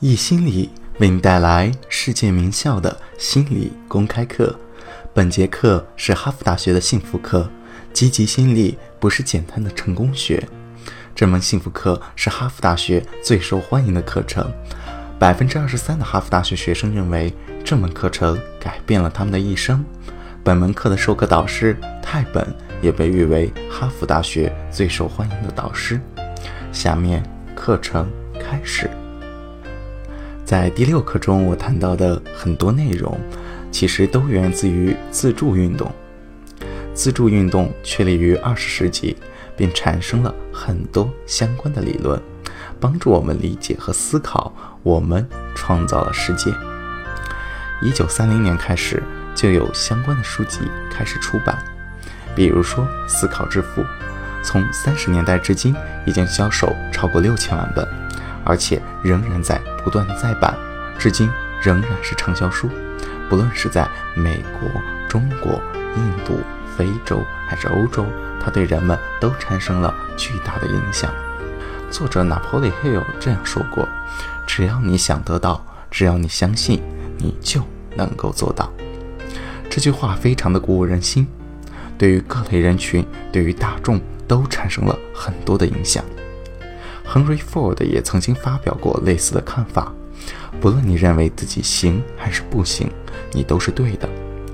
易心理为你带来世界名校的心理公开课。本节课是哈佛大学的幸福课，积极心理不是简单的成功学。这门幸福课是哈佛大学最受欢迎的课程，百分之二十三的哈佛大学学生认为这门课程改变了他们的一生。本门课的授课导师泰本也被誉为哈佛大学最受欢迎的导师。下面课程开始。在第六课中，我谈到的很多内容，其实都源自于自助运动。自助运动确立于二十世纪，并产生了很多相关的理论，帮助我们理解和思考我们创造了世界。一九三零年开始，就有相关的书籍开始出版，比如说《思考致富》，从三十年代至今，已经销售超过六千万本。而且仍然在不断的再版，至今仍然是畅销书。不论是在美国、中国、印度、非洲还是欧洲，它对人们都产生了巨大的影响。作者 Napoleon 这样说过：“只要你想得到，只要你相信，你就能够做到。”这句话非常的鼓舞人心，对于各类人群，对于大众都产生了很多的影响。Henry Ford 也曾经发表过类似的看法。不论你认为自己行还是不行，你都是对的。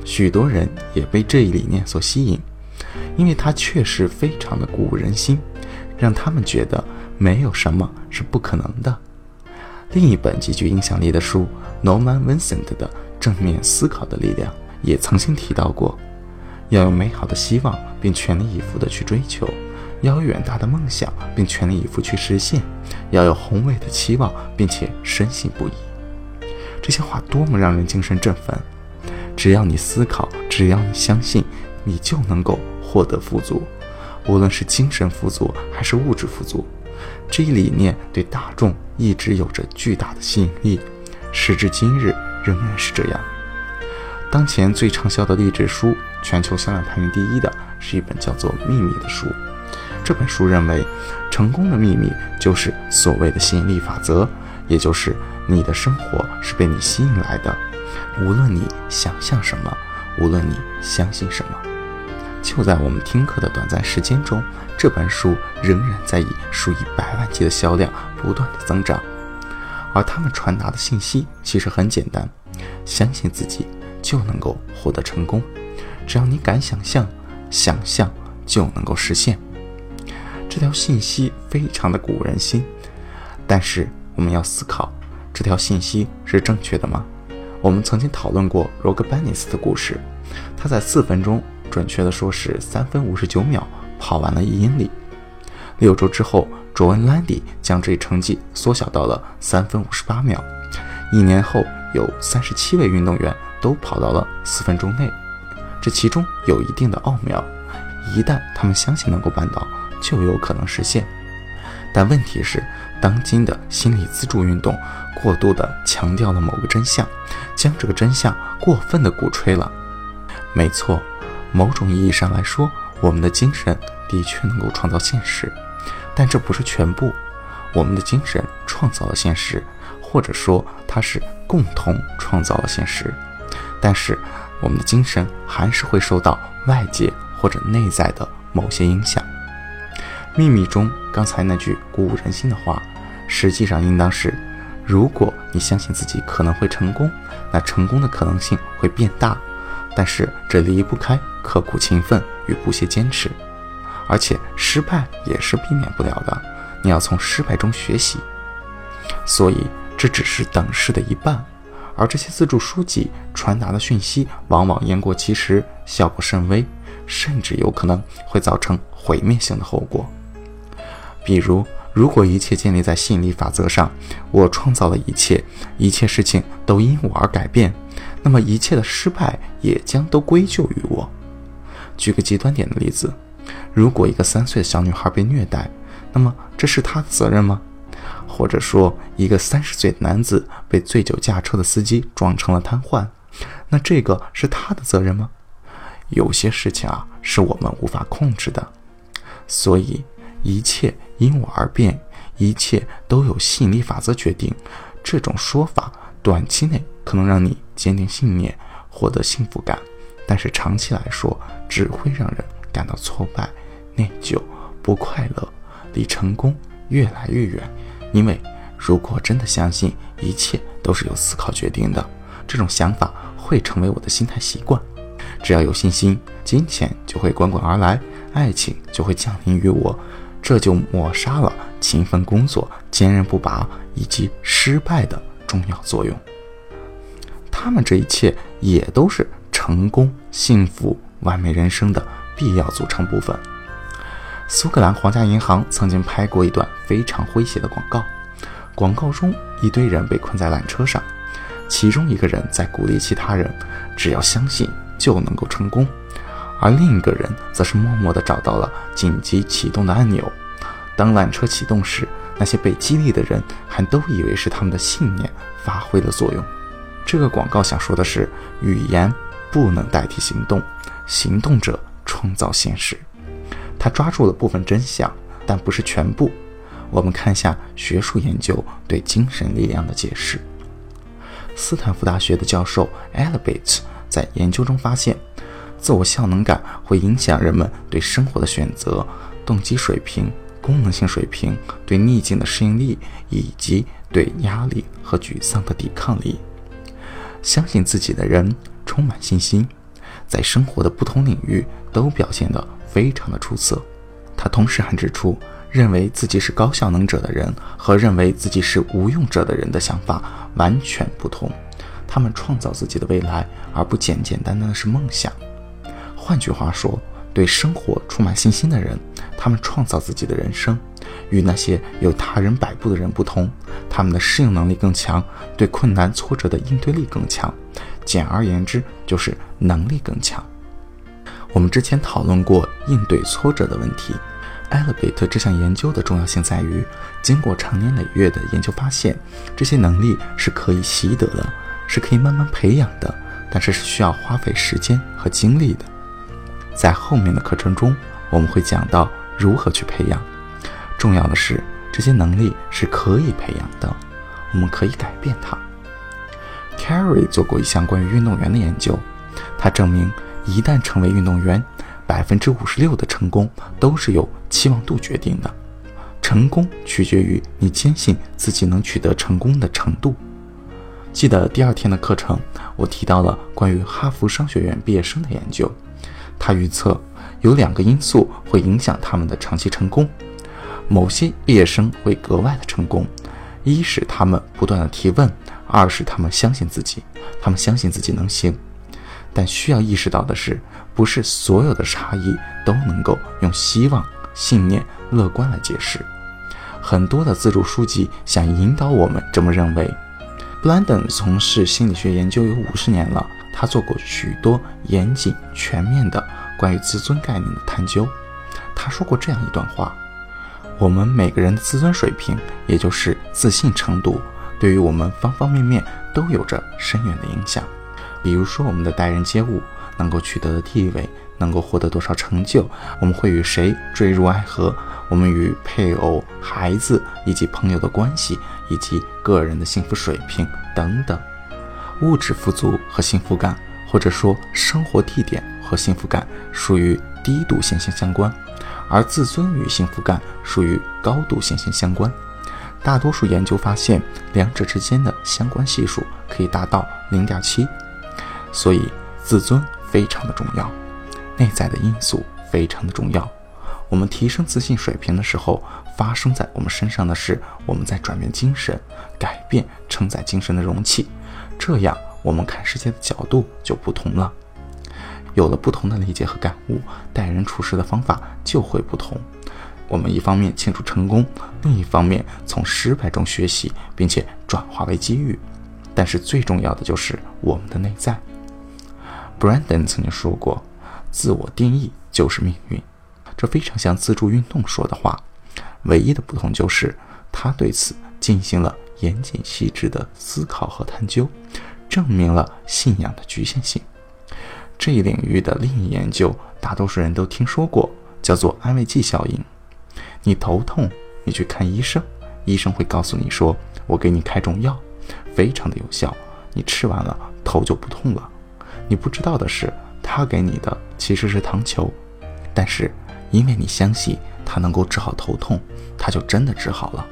许多人也被这一理念所吸引，因为它确实非常的鼓舞人心，让他们觉得没有什么是不可能的。另一本极具影响力的书，Norman Vincent 的《正面思考的力量》也曾经提到过，要有美好的希望，并全力以赴地去追求。要有远大的梦想，并全力以赴去实现；要有宏伟的期望，并且深信不疑。这些话多么让人精神振奋！只要你思考，只要你相信，你就能够获得富足，无论是精神富足还是物质富足。这一理念对大众一直有着巨大的吸引力，时至今日仍然是这样。当前最畅销的励志书，全球销量排名第一的是一本叫做《秘密》的书。这本书认为，成功的秘密就是所谓的吸引力法则，也就是你的生活是被你吸引来的。无论你想象什么，无论你相信什么，就在我们听课的短暂时间中，这本书仍然在以数以百万计的销量不断的增长。而他们传达的信息其实很简单：相信自己就能够获得成功，只要你敢想象，想象就能够实现。这条信息非常的鼓舞人心，但是我们要思考，这条信息是正确的吗？我们曾经讨论过罗格班尼斯的故事，他在四分钟，准确的说是三分五十九秒跑完了一英里。六周之后，卓恩·兰迪将这一成绩缩小到了三分五十八秒。一年后，有三十七位运动员都跑到了四分钟内。这其中有一定的奥妙，一旦他们相信能够办到。就有可能实现，但问题是，当今的心理自助运动过度的强调了某个真相，将这个真相过分的鼓吹了。没错，某种意义上来说，我们的精神的确能够创造现实，但这不是全部。我们的精神创造了现实，或者说它是共同创造了现实，但是我们的精神还是会受到外界或者内在的某些影响。秘密中刚才那句鼓舞人心的话，实际上应当是：如果你相信自己可能会成功，那成功的可能性会变大。但是这离不开刻苦勤奋与不懈坚持，而且失败也是避免不了的。你要从失败中学习。所以这只是等式的一半，而这些自助书籍传达的讯息往往言过其实，效果甚微，甚至有可能会造成毁灭性的后果。比如，如果一切建立在吸引力法则上，我创造了一切，一切事情都因我而改变，那么一切的失败也将都归咎于我。举个极端点的例子，如果一个三岁的小女孩被虐待，那么这是她的责任吗？或者说，一个三十岁的男子被醉酒驾车的司机撞成了瘫痪，那这个是他的责任吗？有些事情啊，是我们无法控制的，所以。一切因我而变，一切都有吸引力法则决定。这种说法短期内可能让你坚定信念，获得幸福感，但是长期来说只会让人感到挫败、内疚、不快乐，离成功越来越远。因为如果真的相信一切都是由思考决定的，这种想法会成为我的心态习惯。只要有信心，金钱就会滚滚而来，爱情就会降临于我，这就抹杀了勤奋工作、坚韧不拔以及失败的重要作用。他们这一切也都是成功、幸福、完美人生的必要组成部分。苏格兰皇家银行曾经拍过一段非常诙谐的广告，广告中一堆人被困在缆车上，其中一个人在鼓励其他人，只要相信。就能够成功，而另一个人则是默默地找到了紧急启动的按钮。当缆车启动时，那些被激励的人还都以为是他们的信念发挥了作用。这个广告想说的是，语言不能代替行动，行动者创造现实。他抓住了部分真相，但不是全部。我们看一下学术研究对精神力量的解释。斯坦福大学的教授 Elbit。在研究中发现，自我效能感会影响人们对生活的选择、动机水平、功能性水平、对逆境的适应力以及对压力和沮丧的抵抗力。相信自己的人充满信心，在生活的不同领域都表现得非常的出色。他同时还指出，认为自己是高效能者的人和认为自己是无用者的人的想法完全不同。他们创造自己的未来，而不简简单单的是梦想。换句话说，对生活充满信心的人，他们创造自己的人生。与那些有他人摆布的人不同，他们的适应能力更强，对困难挫折的应对力更强。简而言之，就是能力更强。我们之前讨论过应对挫折的问题。艾勒贝特这项研究的重要性在于，经过长年累月的研究发现，这些能力是可以习得的。是可以慢慢培养的，但是是需要花费时间和精力的。在后面的课程中，我们会讲到如何去培养。重要的是，这些能力是可以培养的，我们可以改变它。Carry 做过一项关于运动员的研究，他证明，一旦成为运动员，百分之五十六的成功都是由期望度决定的。成功取决于你坚信自己能取得成功的程度。记得第二天的课程，我提到了关于哈佛商学院毕业生的研究。他预测有两个因素会影响他们的长期成功。某些毕业生会格外的成功，一是他们不断的提问，二是他们相信自己，他们相信自己能行。但需要意识到的是，不是所有的差异都能够用希望、信念、乐观来解释。很多的自助书籍想引导我们这么认为。布兰登从事心理学研究有五十年了，他做过许多严谨全面的关于自尊概念的探究。他说过这样一段话：我们每个人的自尊水平，也就是自信程度，对于我们方方面面都有着深远的影响。比如说，我们的待人接物，能够取得的地位，能够获得多少成就，我们会与谁坠入爱河，我们与配偶、孩子以及朋友的关系。以及个人的幸福水平等等，物质富足和幸福感，或者说生活地点和幸福感，属于低度线性相关，而自尊与幸福感属于高度线性相关。大多数研究发现，两者之间的相关系数可以达到零点七，所以自尊非常的重要，内在的因素非常的重要。我们提升自信水平的时候，发生在我们身上的是我们在转变精神，改变承载精神的容器，这样我们看世界的角度就不同了。有了不同的理解和感悟，待人处事的方法就会不同。我们一方面庆祝成功，另一方面从失败中学习，并且转化为机遇。但是最重要的就是我们的内在。Brandon 曾经说过：“自我定义就是命运。”这非常像自助运动说的话，唯一的不同就是他对此进行了严谨细致的思考和探究，证明了信仰的局限性。这一领域的另一研究，大多数人都听说过，叫做安慰剂效应。你头痛，你去看医生，医生会告诉你说：“我给你开种药。”非常的有效，你吃完了头就不痛了。你不知道的是，他给你的其实是糖球，但是因为你相信他能够治好头痛，他就真的治好了。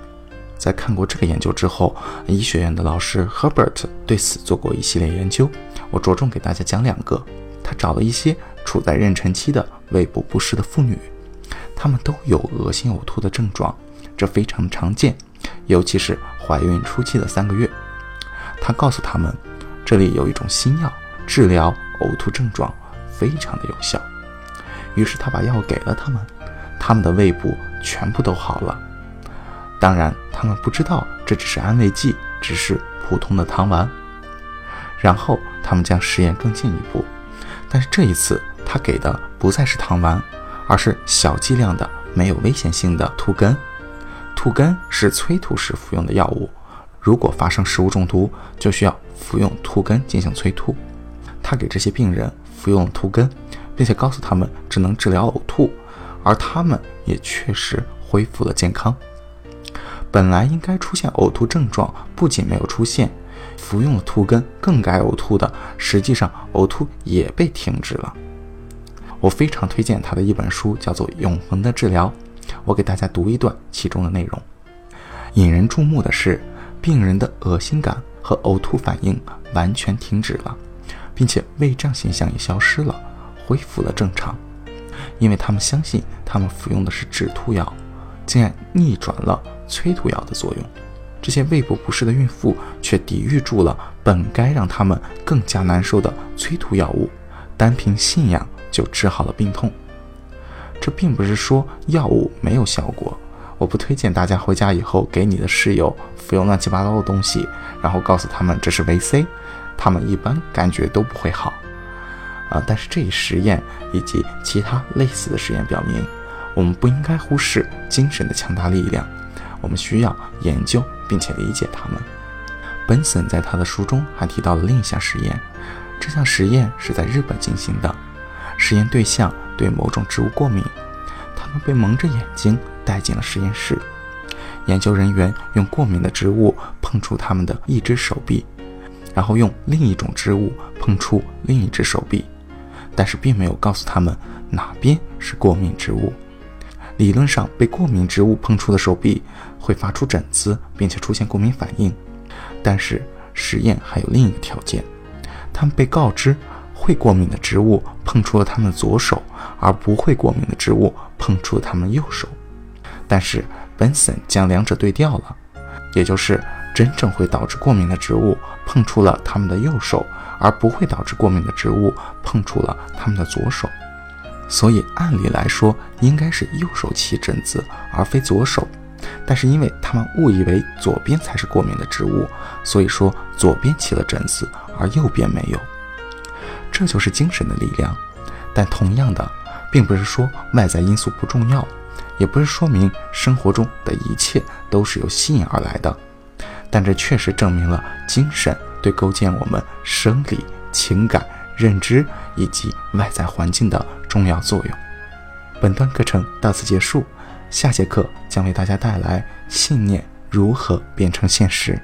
在看过这个研究之后，医学院的老师 Herbert 对此做过一系列研究。我着重给大家讲两个。他找了一些处在妊娠期的胃部不适的妇女，她们都有恶心呕吐的症状，这非常常见，尤其是怀孕初期的三个月。他告诉他们，这里有一种新药，治疗呕吐症状非常的有效。于是他把药给了他们，他们的胃部全部都好了。当然，他们不知道这只是安慰剂，只是普通的糖丸。然后他们将实验更进一步，但是这一次他给的不再是糖丸，而是小剂量的没有危险性的吐根。吐根是催吐时服用的药物，如果发生食物中毒，就需要服用吐根进行催吐。他给这些病人服用吐根，并且告诉他们只能治疗呕吐，而他们也确实恢复了健康。本来应该出现呕吐症状，不仅没有出现，服用了吐根更该呕吐的，实际上呕吐也被停止了。我非常推荐他的一本书，叫做《永恒的治疗》。我给大家读一段其中的内容。引人注目的是，病人的恶心感和呕吐反应完全停止了，并且胃胀现象也消失了，恢复了正常。因为他们相信，他们服用的是止吐药，竟然逆转了。催吐药的作用，这些胃部不适的孕妇却抵御住了本该让他们更加难受的催吐药物，单凭信仰就治好了病痛。这并不是说药物没有效果，我不推荐大家回家以后给你的室友服用乱七八糟的东西，然后告诉他们这是维 C，他们一般感觉都不会好。啊，但是这一实验以及其他类似的实验表明，我们不应该忽视精神的强大力量。我们需要研究并且理解它们。本森在他的书中还提到了另一项实验，这项实验是在日本进行的。实验对象对某种植物过敏，他们被蒙着眼睛带进了实验室。研究人员用过敏的植物碰触他们的一只手臂，然后用另一种植物碰触另一只手臂，但是并没有告诉他们哪边是过敏植物。理论上，被过敏植物碰触的手臂会发出疹子，并且出现过敏反应。但是实验还有另一个条件：他们被告知会过敏的植物碰触了他们的左手，而不会过敏的植物碰触了他们右手。但是 Benson 将两者对调了，也就是真正会导致过敏的植物碰触了他们的右手，而不会导致过敏的植物碰触了他们的左手。所以按理来说应该是右手起疹子，而非左手。但是因为他们误以为左边才是过敏的植物，所以说左边起了疹子，而右边没有。这就是精神的力量。但同样的，并不是说外在因素不重要，也不是说明生活中的一切都是由吸引而来的。但这确实证明了精神对构建我们生理、情感、认知以及外在环境的。重要作用。本段课程到此结束，下节课将为大家带来信念如何变成现实。